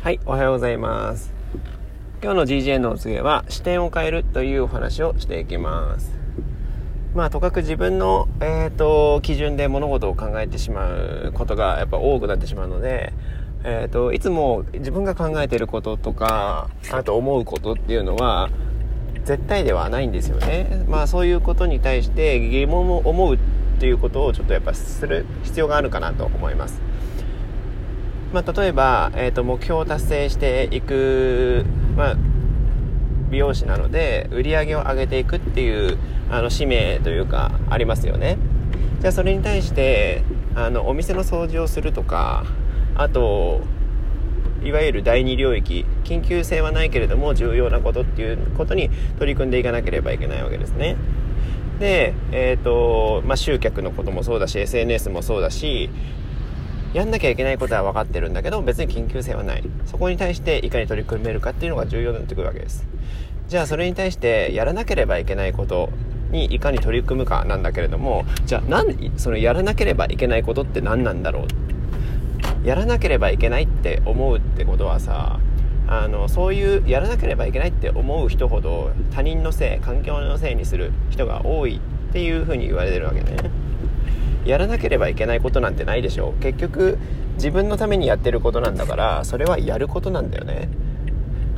はい、おはようございます。今日の GGN の次は視点を変えるというお話をしていきます。まあ、とかく自分の、え、ー、と、基準で物事を考えてしまうことがやっぱ多くなってしまうので、えっ、ー、と、いつも自分が考えていることとか、あと思うことっていうのは、絶対ではないんですよね。まあ、そういうことに対して疑問を思うっていうことをちょっとやっぱする必要があるかなと思います。まあ、例えば、えーと、目標を達成していく、まあ、美容師なので売り上げを上げていくっていうあの使命というかありますよね。じゃあそれに対してあのお店の掃除をするとかあといわゆる第二領域緊急性はないけれども重要なことっていうことに取り組んでいかなければいけないわけですね。で、えーとまあ、集客のこともそうだし SNS もそうだしやんなきゃいけないことは分かってるんだけど別に緊急性はない。そこに対していかに取り組めるかっていうのが重要になってくるわけです。じゃあそれに対してやらなければいけないことにいかに取り組むかなんだけれどもじゃあ何そのやらなければいけないことって何なんだろう？やらなければいけないって思うってことはさあのそういうやらなければいけないって思う人ほど他人のせい環境のせいにする人が多いっていうふうに言われてるわけね。やらなければいけないことなんてないでしょ結局自分のためにやってることなんだからそれはやることなんだよね。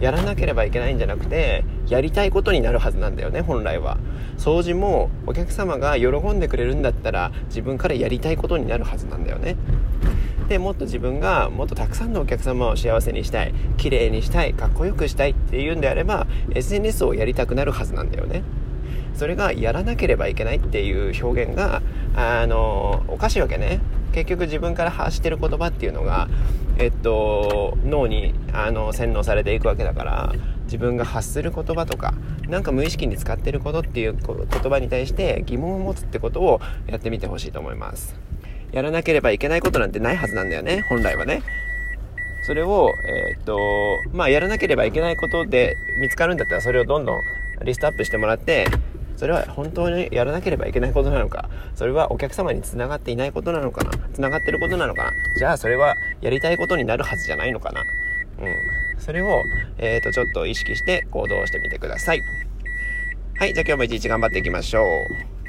やらなければいけないんじゃなくてやりたいことになるはずなんだよね本来は。掃除もお客様が喜んでくれるんだったら自分からやりたいことになるはずなんだよね。でもっと自分がもっとたくさんのお客様を幸せにしたい綺麗にしたいかっこよくしたいっていうんであれば SNS をやりたくなるはずなんだよね。それがやらなければいけないっていう表現があのおかしいわけね。結局自分から発してる言葉っていうのが、えっと、脳にあの洗脳されていくわけだから自分が発する言葉とかなんか無意識に使ってることっていう言葉に対して疑問を持つってことをやってみてほしいと思います。やらなければいけないことなんてないはずなんだよね本来はね。それを、えー、っとまあやらなければいけないことで見つかるんだったらそれをどんどんリストアップしてもらってそれは本当にやらなければいけないことなのか？それはお客様につながっていないことなのかな？つながってることなのかな？じゃあそれはやりたいことになるはずじゃないのかな？うん。それを、えっ、ー、と、ちょっと意識して行動してみてください。はい。じゃあ今日も一日頑張っていきましょう。